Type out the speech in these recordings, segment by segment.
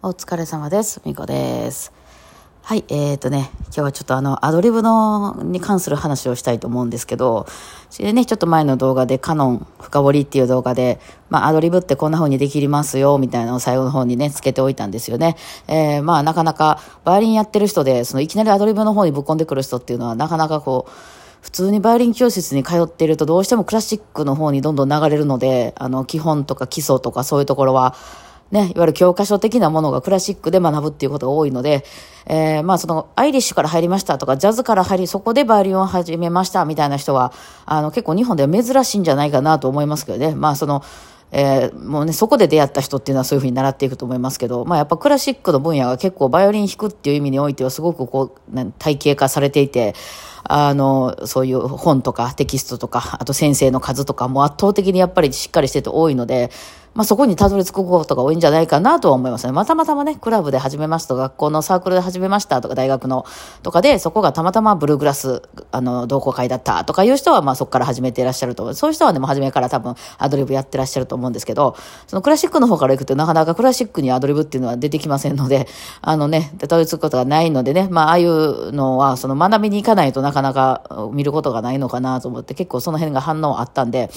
お疲れ様です。みこです。はい、えーとね、今日はちょっとあの、アドリブの、に関する話をしたいと思うんですけど、それでね、ちょっと前の動画で、カノン深掘りっていう動画で、まあ、アドリブってこんな風にできますよ、みたいなのを最後の方にね、つけておいたんですよね。えー、まあ、なかなか、バイオリンやってる人で、その、いきなりアドリブの方にぶっ込んでくる人っていうのは、なかなかこう、普通にバイオリン教室に通っているとどうしてもクラシックの方にどんどん流れるので、あの、基本とか基礎とかそういうところは、ね、いわゆる教科書的なものがクラシックで学ぶっていうことが多いので、えー、まあその、アイリッシュから入りましたとか、ジャズから入り、そこでバイオリンを始めましたみたいな人は、あの、結構日本では珍しいんじゃないかなと思いますけどね。まあその、えー、もうね、そこで出会った人っていうのはそういうふうに習っていくと思いますけど、まあやっぱクラシックの分野が結構バイオリン弾くっていう意味においてはすごくこう、体系化されていて、あの、そういう本とかテキストとか、あと先生の数とかも圧倒的にやっぱりしっかりしてて多いので、まあそこにたどり着くことが多いんじゃないかなとは思いますね。まあたまたまね、クラブで始めますと、学校のサークルで始めましたとか、大学のとかで、そこがたまたまブルーグラス、あの、同好会だったとかいう人は、まあそこから始めていらっしゃると思う。そういう人はね、もう初めから多分アドリブやってらっしゃると思うんですけど、そのクラシックの方から行くとなかなかクラシックにアドリブっていうのは出てきませんので、あのね、たどり着くことがないのでね、まあああいうのは、その学びに行かないとなかなか見ることがないのかなと思って、結構その辺が反応あったんで、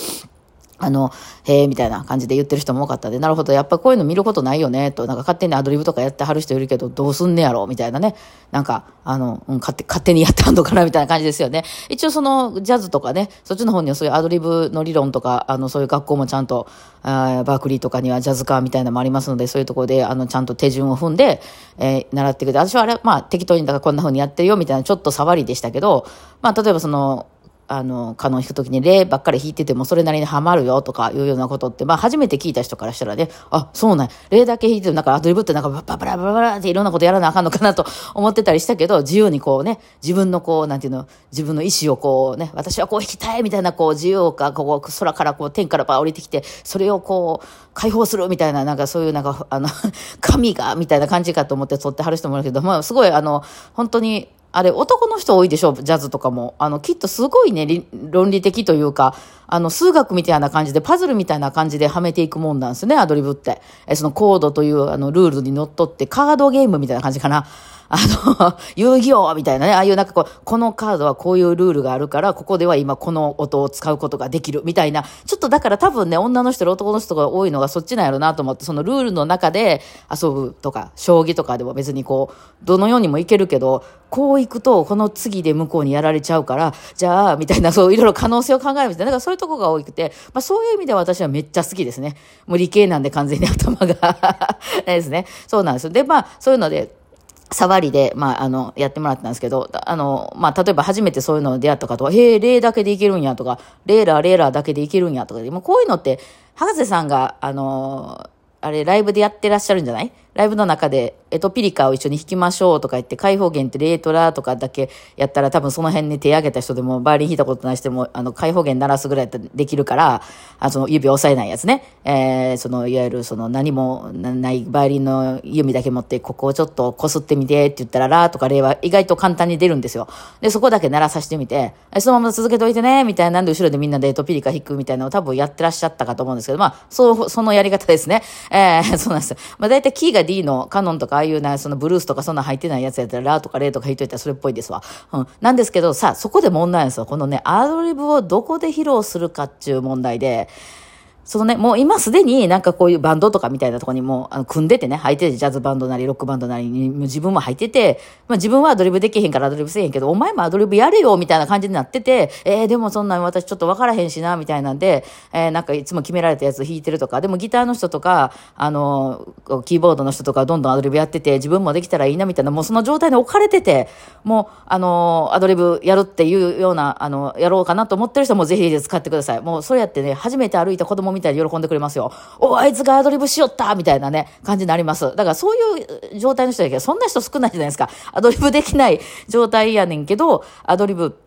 あの、へえ、みたいな感じで言ってる人も多かったんで、なるほど、やっぱこういうの見ることないよね、と、なんか勝手にアドリブとかやってはる人いるけど、どうすんねやろ、みたいなね。なんか、あの、うん、勝手、勝手にやってはんのかな、みたいな感じですよね。一応その、ジャズとかね、そっちの方にはそういうアドリブの理論とか、あの、そういう学校もちゃんと、あバークリーとかにはジャズ科みたいなのもありますので、そういうところで、あの、ちゃんと手順を踏んで、えー、習ってくれて、私はあれ、まあ、適当に、だからこんな風にやってるよ、みたいな、ちょっと触りでしたけど、まあ、例えばその、あの、カノン弾くときに例ばっかり弾いててもそれなりにハマるよとかいうようなことって、まあ初めて聞いた人からしたらね、あ、そうなん例だけ弾いてる、なんかアドリブってなんかババラバラバラっていろんなことやらなあかんのかなと思ってたりしたけど、自由にこうね、自分のこう、なんていうの、自分の意思をこうね、私はこう弾きたいみたいなこう自由がこう空からこう天からバー降りてきて、それをこう解放するみたいな、なんかそういうなんか、あの、神がみたいな感じかと思って撮ってはる人もいるけど、まあすごいあの、本当にあれ、男の人多いでしょジャズとかも。あの、きっとすごいね、論理的というか、あの、数学みたいな感じで、パズルみたいな感じではめていくもんなんですね、アドリブって。え、そのコードという、あの、ルールにのっとって、カードゲームみたいな感じかな。あの、遊戯王みたいなね、ああいうなんかこう、このカードはこういうルールがあるから、ここでは今この音を使うことができるみたいな、ちょっとだから多分ね、女の人と男の人が多いのがそっちなんやろなと思って、そのルールの中で遊ぶとか、将棋とかでも別にこう、どのようにもいけるけど、こう行くと、この次で向こうにやられちゃうから、じゃあ、みたいな、そういろいろ可能性を考えるみたいな、だかそういうとこが多くて、まあそういう意味では私はめっちゃ好きですね。もう理系なんで完全に頭が ですね。そうなんですよ。で、まあ、そういうので、触りで、まあ、あの、やってもらったんですけど、あの、まあ、例えば初めてそういうのを出会った方は、へえ、例だけでいけるんやとか、レーラー、レーラーだけでいけるんやとかで、もうこういうのって、博士さんが、あの、あれ、ライブでやってらっしゃるんじゃない？ライブの中で、エトピリカを一緒に弾きましょうとか言って、開放弦ってレートラとかだけやったら、多分その辺に手挙げた人でも、バイオリン弾いたことない人でも、あの、開放弦鳴らすぐらいだったらできるから、あその指を押さえないやつね。えー、その、いわゆるその何もないバイオリンの弓だけ持って、ここをちょっと擦ってみてって言ったら、ラーとかレーは意外と簡単に出るんですよ。で、そこだけ鳴らさせてみて、そのまま続けておいてね、みたいなんで、後ろでみんなでエトピリカ弾くみたいなのを多分やってらっしゃったかと思うんですけど、まあ、そう、そのやり方ですね。えー、そうなんですよ。まあ、大体キーが D のカノンとかああいうな、そのブルースとかそんな入ってないやつやったら、ラとかレとか弾いといたらそれっぽいですわ。うん。なんですけど、さあ、そこで問題なんですよ。このね、アドリブをどこで披露するかっていう問題で、そのね、もう今すでになんかこういうバンドとかみたいなところにもあの組んでてね、入ってて、ジャズバンドなり、ロックバンドなりに自分も入ってて、まあ自分はアドリブできへんからアドリブせえへんけど、お前もアドリブやれよみたいな感じになってて、えー、でもそんなん私ちょっとわからへんしな、みたいなんで、えー、なんかいつも決められたやつ弾いてるとか、でもギターの人とか、あの、キーボードの人とかどんどんアドリブやってて、自分もできたらいいなみたいな、もうその状態に置かれてて、もう、あの、アドリブやるっていうような、あの、やろうかなと思ってる人もぜひ使ってください。もうそうやってね、初めて歩いた子供みたいに喜んでくれますよ。お、あいつがアドリブしよったみたいなね、感じになります。だからそういう状態の人だけど、そんな人少ないじゃないですか。アドリブできない状態やねんけど、アドリブ、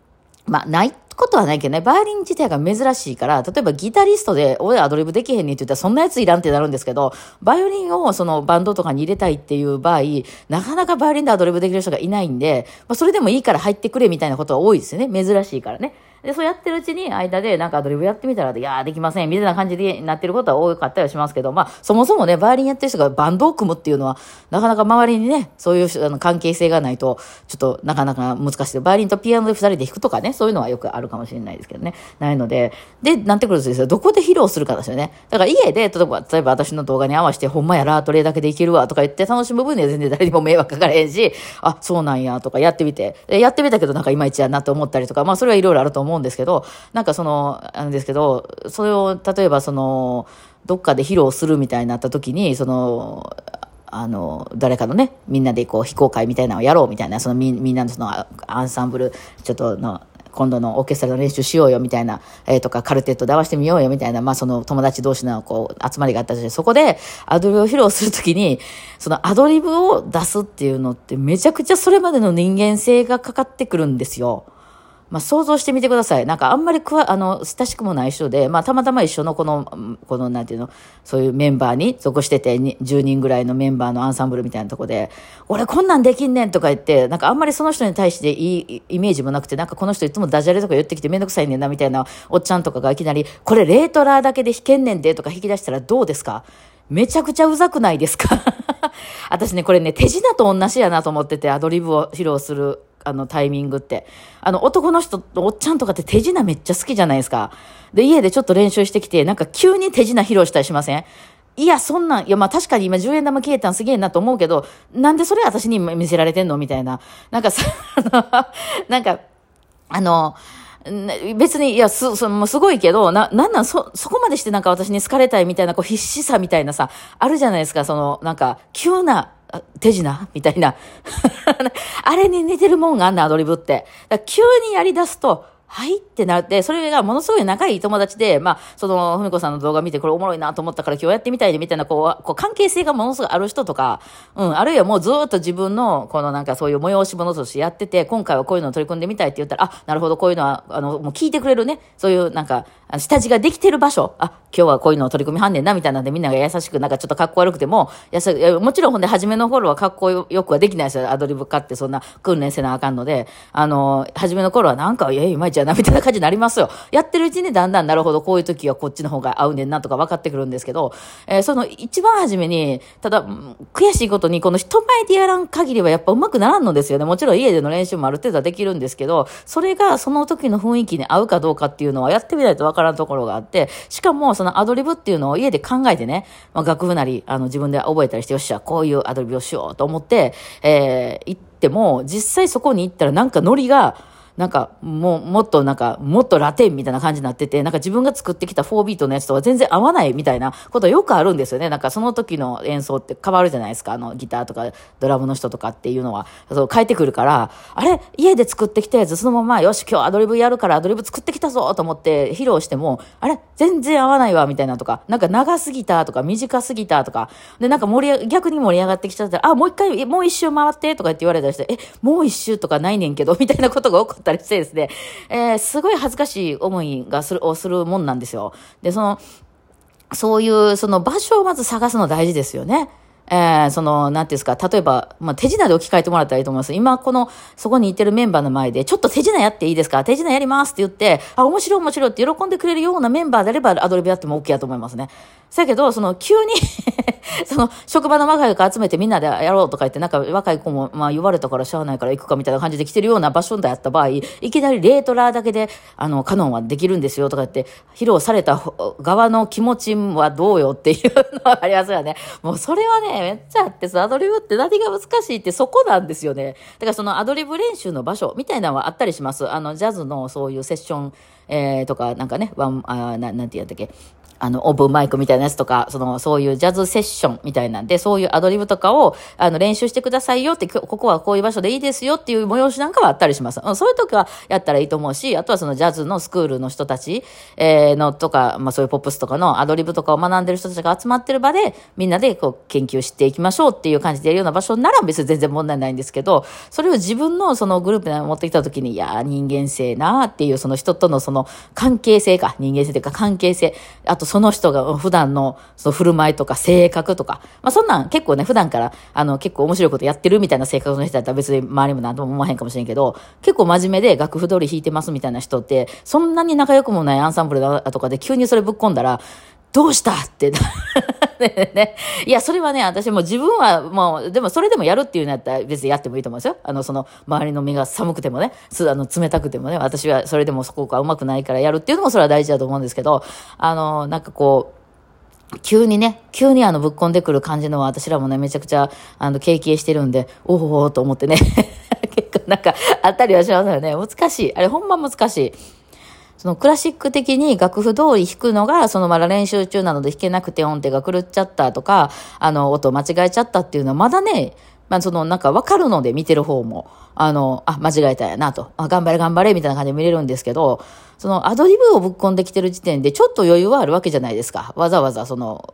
まあ、ないことはないけどね、バイオリン自体が珍しいから、例えばギタリストで、俺アドリブできへんねんって言ったら、そんなやついらんってなるんですけど、バイオリンをそのバンドとかに入れたいっていう場合、なかなかバイオリンでアドリブできる人がいないんで、まあ、それでもいいから入ってくれみたいなことが多いですよね。珍しいからね。で、そうやってるうちに間でなんかアドリブやってみたら、いやーできません、みたいな感じでなってることは多かったりはしますけど、まあ、そもそもね、バイオリンやってる人がバンドを組むっていうのは、なかなか周りにね、そういうあの関係性がないと、ちょっとなかなか難しい。バイオリンとピアノで二人で弾くとかね、そういうのはよくあるかもしれないですけどね。ないので、で、なってくるとですよ、どこで披露するかですよね。だから家で、例えば、例えば私の動画に合わせて、ほんまやラートレーだけでいけるわとか言って楽しむ分には全然誰にも迷惑かからへんし、あ、そうなんやとかやってみて、やってみたけどなんかいまいちやなと思ったりとか、まあそれはいろいろあると思ううんですけど、なんかその、あるんですけど、それを、例えばその、どっかで披露するみたいになった時に、その、あの、誰かのね、みんなでこう非公開みたいなのをやろうみたいな、そのみみんなのそのアンサンブル、ちょっとの、今度のオーケストラの練習しようよみたいな、えー、とかカルテットで合わせてみようよみたいな、まあその友達同士のこう集まりがあったとして、そこでアドリブを披露するときに、そのアドリブを出すっていうのってめちゃくちゃそれまでの人間性がかかってくるんですよ。まあ、想像してみてください。なんかあんまりくわ、あの、親しくもない人で、まあ、たまたま一緒のこの、この、なんていうの、そういうメンバーに属してて、10人ぐらいのメンバーのアンサンブルみたいなとこで、俺こんなんできんねんとか言って、なんかあんまりその人に対していいイメージもなくて、なんかこの人いつもダジャレとか言ってきてめんどくさいねんなみたいなおっちゃんとかがいきなり、これレートラーだけで弾けんねんでとか弾き出したらどうですか？めちゃくちゃうざくないですか？私ね、これね、手品と同じやなと思ってて、アドリブを披露するあのタイミングって。あの男の人、おっちゃんとかって手品めっちゃ好きじゃないですか。で、家でちょっと練習してきて、なんか急に手品披露したりしません？いや、そんなん、いや、まあ確かに今10円玉消えたんすげえなと思うけど、なんでそれ私に見せられてんの？みたいな。なんかさ、なんか、あの、別に、いや、す、その、すごいけど、な、なんなん、そ、そこまでしてなんか私に好かれたいみたいな、こう必死さみたいなさ、あるじゃないですか、その、なんか、急な、手品？みたいな。あれに似てるもんがあんなアドリブって。急にやり出すと、はいってなって、それがものすごい仲いい友達で、まあ、その、ふみこさんの動画見てこれおもろいなと思ったから今日やってみたいでみたいな、こう、こう関係性がものすごいある人とか、うん、あるいはもうずっと自分の、このなんかそういう催し物としてやってて、今回はこういうのを取り組んでみたいって言ったら、あ、なるほど、こういうのは、あの、もう聞いてくれるね、そういうなんか、下地ができてる場所、あ、今日はこういうのを取り組みはんねんな、みたいなんでみんなが優しく、なんかちょっと格好悪くても、やさもちろんほんで初めの頃は格好よくはできないですよ。アドリブ化ってそんな訓練せなあかんので、あの、初めの頃はなんか、いやいまいちやな、みたいな感じになりますよ。やってるうちにだんだんなるほどこういう時はこっちの方が合うねんなとか分かってくるんですけど、えー、その一番初めに、ただ、悔しいことにこの人前でやらん限りはやっぱ上手くならんのですよね。もちろん家での練習もある程度はできるんですけど、それがその時の雰囲気に合うかどうかっていうのはやってみないと分からんところがあって、しかもそのアドリブっていうのを家で考えてね、まあ、楽譜なり、あの自分で覚えたりして、よっしゃ、こういうアドリブをしようと思って、えー、行っても、実際そこに行ったらなんかノリが、なんか、もう、もっとなんか、もっとラテンみたいな感じになってて、なんか自分が作ってきた4ビートのやつとは全然合わないみたいなことはよくあるんですよね。なんかその時の演奏って変わるじゃないですか。あの、ギターとかドラムの人とかっていうのは、そう変えてくるから、あれ？家で作ってきたやつそのまま、よし、今日アドリブやるからアドリブ作ってきたぞと思って披露しても、あれ？全然合わないわみたいなとか、なんか長すぎたとか短すぎたとか、で、なんか盛り逆に盛り上がってきちゃったら、あ、もう一回、もう一周回ってとかって言われたりして、え、もう一周とかないねんけど、みたいなことが起こってたりしてですね、えー、すごい恥ずかしい思いがする、をするもんなんですよ。で、その、そういう、その場所をまず探すの大事ですよね。えー、その、なんていうんですか、例えば、まあ、手品で置き換えてもらったらいいと思います。今、この、そこにいてるメンバーの前で、ちょっと手品やっていいですか？手品やりますって言って、あ、面白い面白いって喜んでくれるようなメンバーであれば、アドリブやっても OK やと思いますね。だけど、その、急に その、職場の若い子集めてみんなでやろうとか言って、なんか若い子も、まあ言われたからしゃあないから行くかみたいな感じで来てるような場所であった場合、いきなりレートラーだけで、あの、カノンはできるんですよとか言って、披露された側の気持ちはどうよっていうのはありますよね。もうそれはね、めっちゃあってさ、アドリブって何が難しいってそこなんですよね。だからそのアドリブ練習の場所みたいなのはあったりします。あの、ジャズのそういうセッション、えー、とか、なんかね、ワン、あななんて言うんだっけ、あの、オープンマイクみたいなやつとか、その、そういうジャズセッションみたいなんで、そういうアドリブとかを、あの、練習してくださいよって、ここはこういう場所でいいですよっていう催しなんかはあったりします。うん、そういう時はやったらいいと思うし、あとはそのジャズのスクールの人たち、えー、のとか、まあそういうポップスとかのアドリブとかを学んでる人たちが集まってる場で、みんなでこう、研究していきましょうっていう感じでやるような場所なら別に全然問題ないんですけど、それを自分のそのグループに持ってきた時に、いや人間性なっていう、その人とのその関係性か、人間性というか関係性、あととその人が普段のその振る舞いとか性格とか、まあそんなん結構ね、普段からあの結構面白いことやってるみたいな性格の人だったら別に周りも何とも思わへんかもしれんけど、結構真面目で楽譜通り弾いてますみたいな人って、そんなに仲良くもないアンサンブルだとかで急にそれぶっ込んだら、どうした？って ね。いや、それはね、私も自分はもう、でもそれでもやるっていうんやったら別にやってもいいと思うんですよ。あの、その、周りの身が寒くてもね、すあの冷たくてもね、私はそれでもそこがうまくないからやるっていうのもそれは大事だと思うんですけど、あの、なんかこう、急にね、急にあのぶっ込んでくる感じのは私らもね、めちゃくちゃ、あの、経験してるんで、おおと思ってね、結構なんかあったりはしますよね。難しい。あれほんま難しい。そのクラシック的に楽譜通り弾くのが、そのまだ練習中なので弾けなくて音程が狂っちゃったとか、あの、音間違えちゃったっていうのはまだね、まあ、その、なんかわかるので見てる方も、あの、あ、間違えたやなと、あ、頑張れ頑張れみたいな感じで見れるんですけど、そのアドリブをぶっ込んできてる時点でちょっと余裕はあるわけじゃないですか。わざわざその、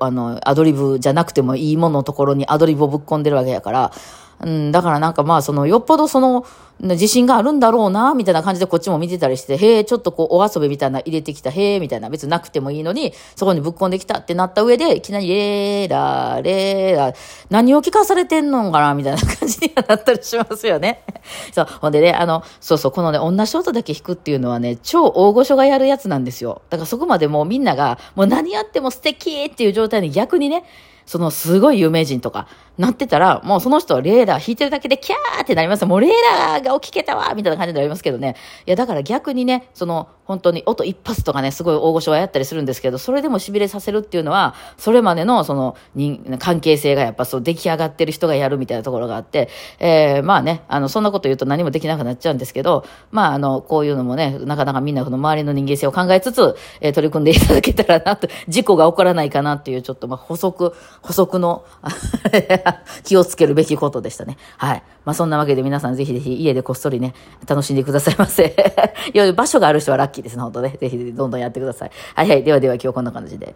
あの、アドリブじゃなくてもいいもののところにアドリブをぶっ込んでるわけやから、うん、だからなんかまあその、よっぽどその、自信があるんだろうな、みたいな感じでこっちも見てたりして、へえ、ちょっとこう、お遊びみたいな入れてきた、へえ、みたいな、別なくてもいいのに、そこにぶっ込んできたってなった上で、いきなり、レーラー、レーラー、何を聞かされてんのかな、みたいな感じにはなったりしますよね。そう。ほんでね、あの、そうそう、このね、同じ音だけ弾くっていうのはね、超大御所がやるやつなんですよ。だからそこまでもうみんなが、もう何やっても素敵っていう状態に逆にね、そのすごい有名人とかなってたら、もうその人はレーダー弾いてるだけでキャーってなりますもうレーダーが起きけたわみたいな感じになりますけどね。いや、だから逆にね、その、本当に音一発とかね、すごい大御所はやったりするんですけど、それでも痺れさせるっていうのは、それまでのその人、関係性がやっぱそう出来上がってる人がやるみたいなところがあって、えー、まあね、あの、そんなこと言うと何もできなくなっちゃうんですけど、まああの、こういうのもね、なかなかみんなこの周りの人間性を考えつつ、えー、取り組んでいただけたらなと、事故が起こらないかなっていう、ちょっとまあ補足、補足の 気をつけるべきことでしたね。はい。まあそんなわけで皆さんぜひぜひ家でこっそりね、楽しんでくださいませ。いや、場所がある人はラッキーですね、本当ね。ぜひぜひどんどんやってください。はいはい。ではでは今日こんな感じで。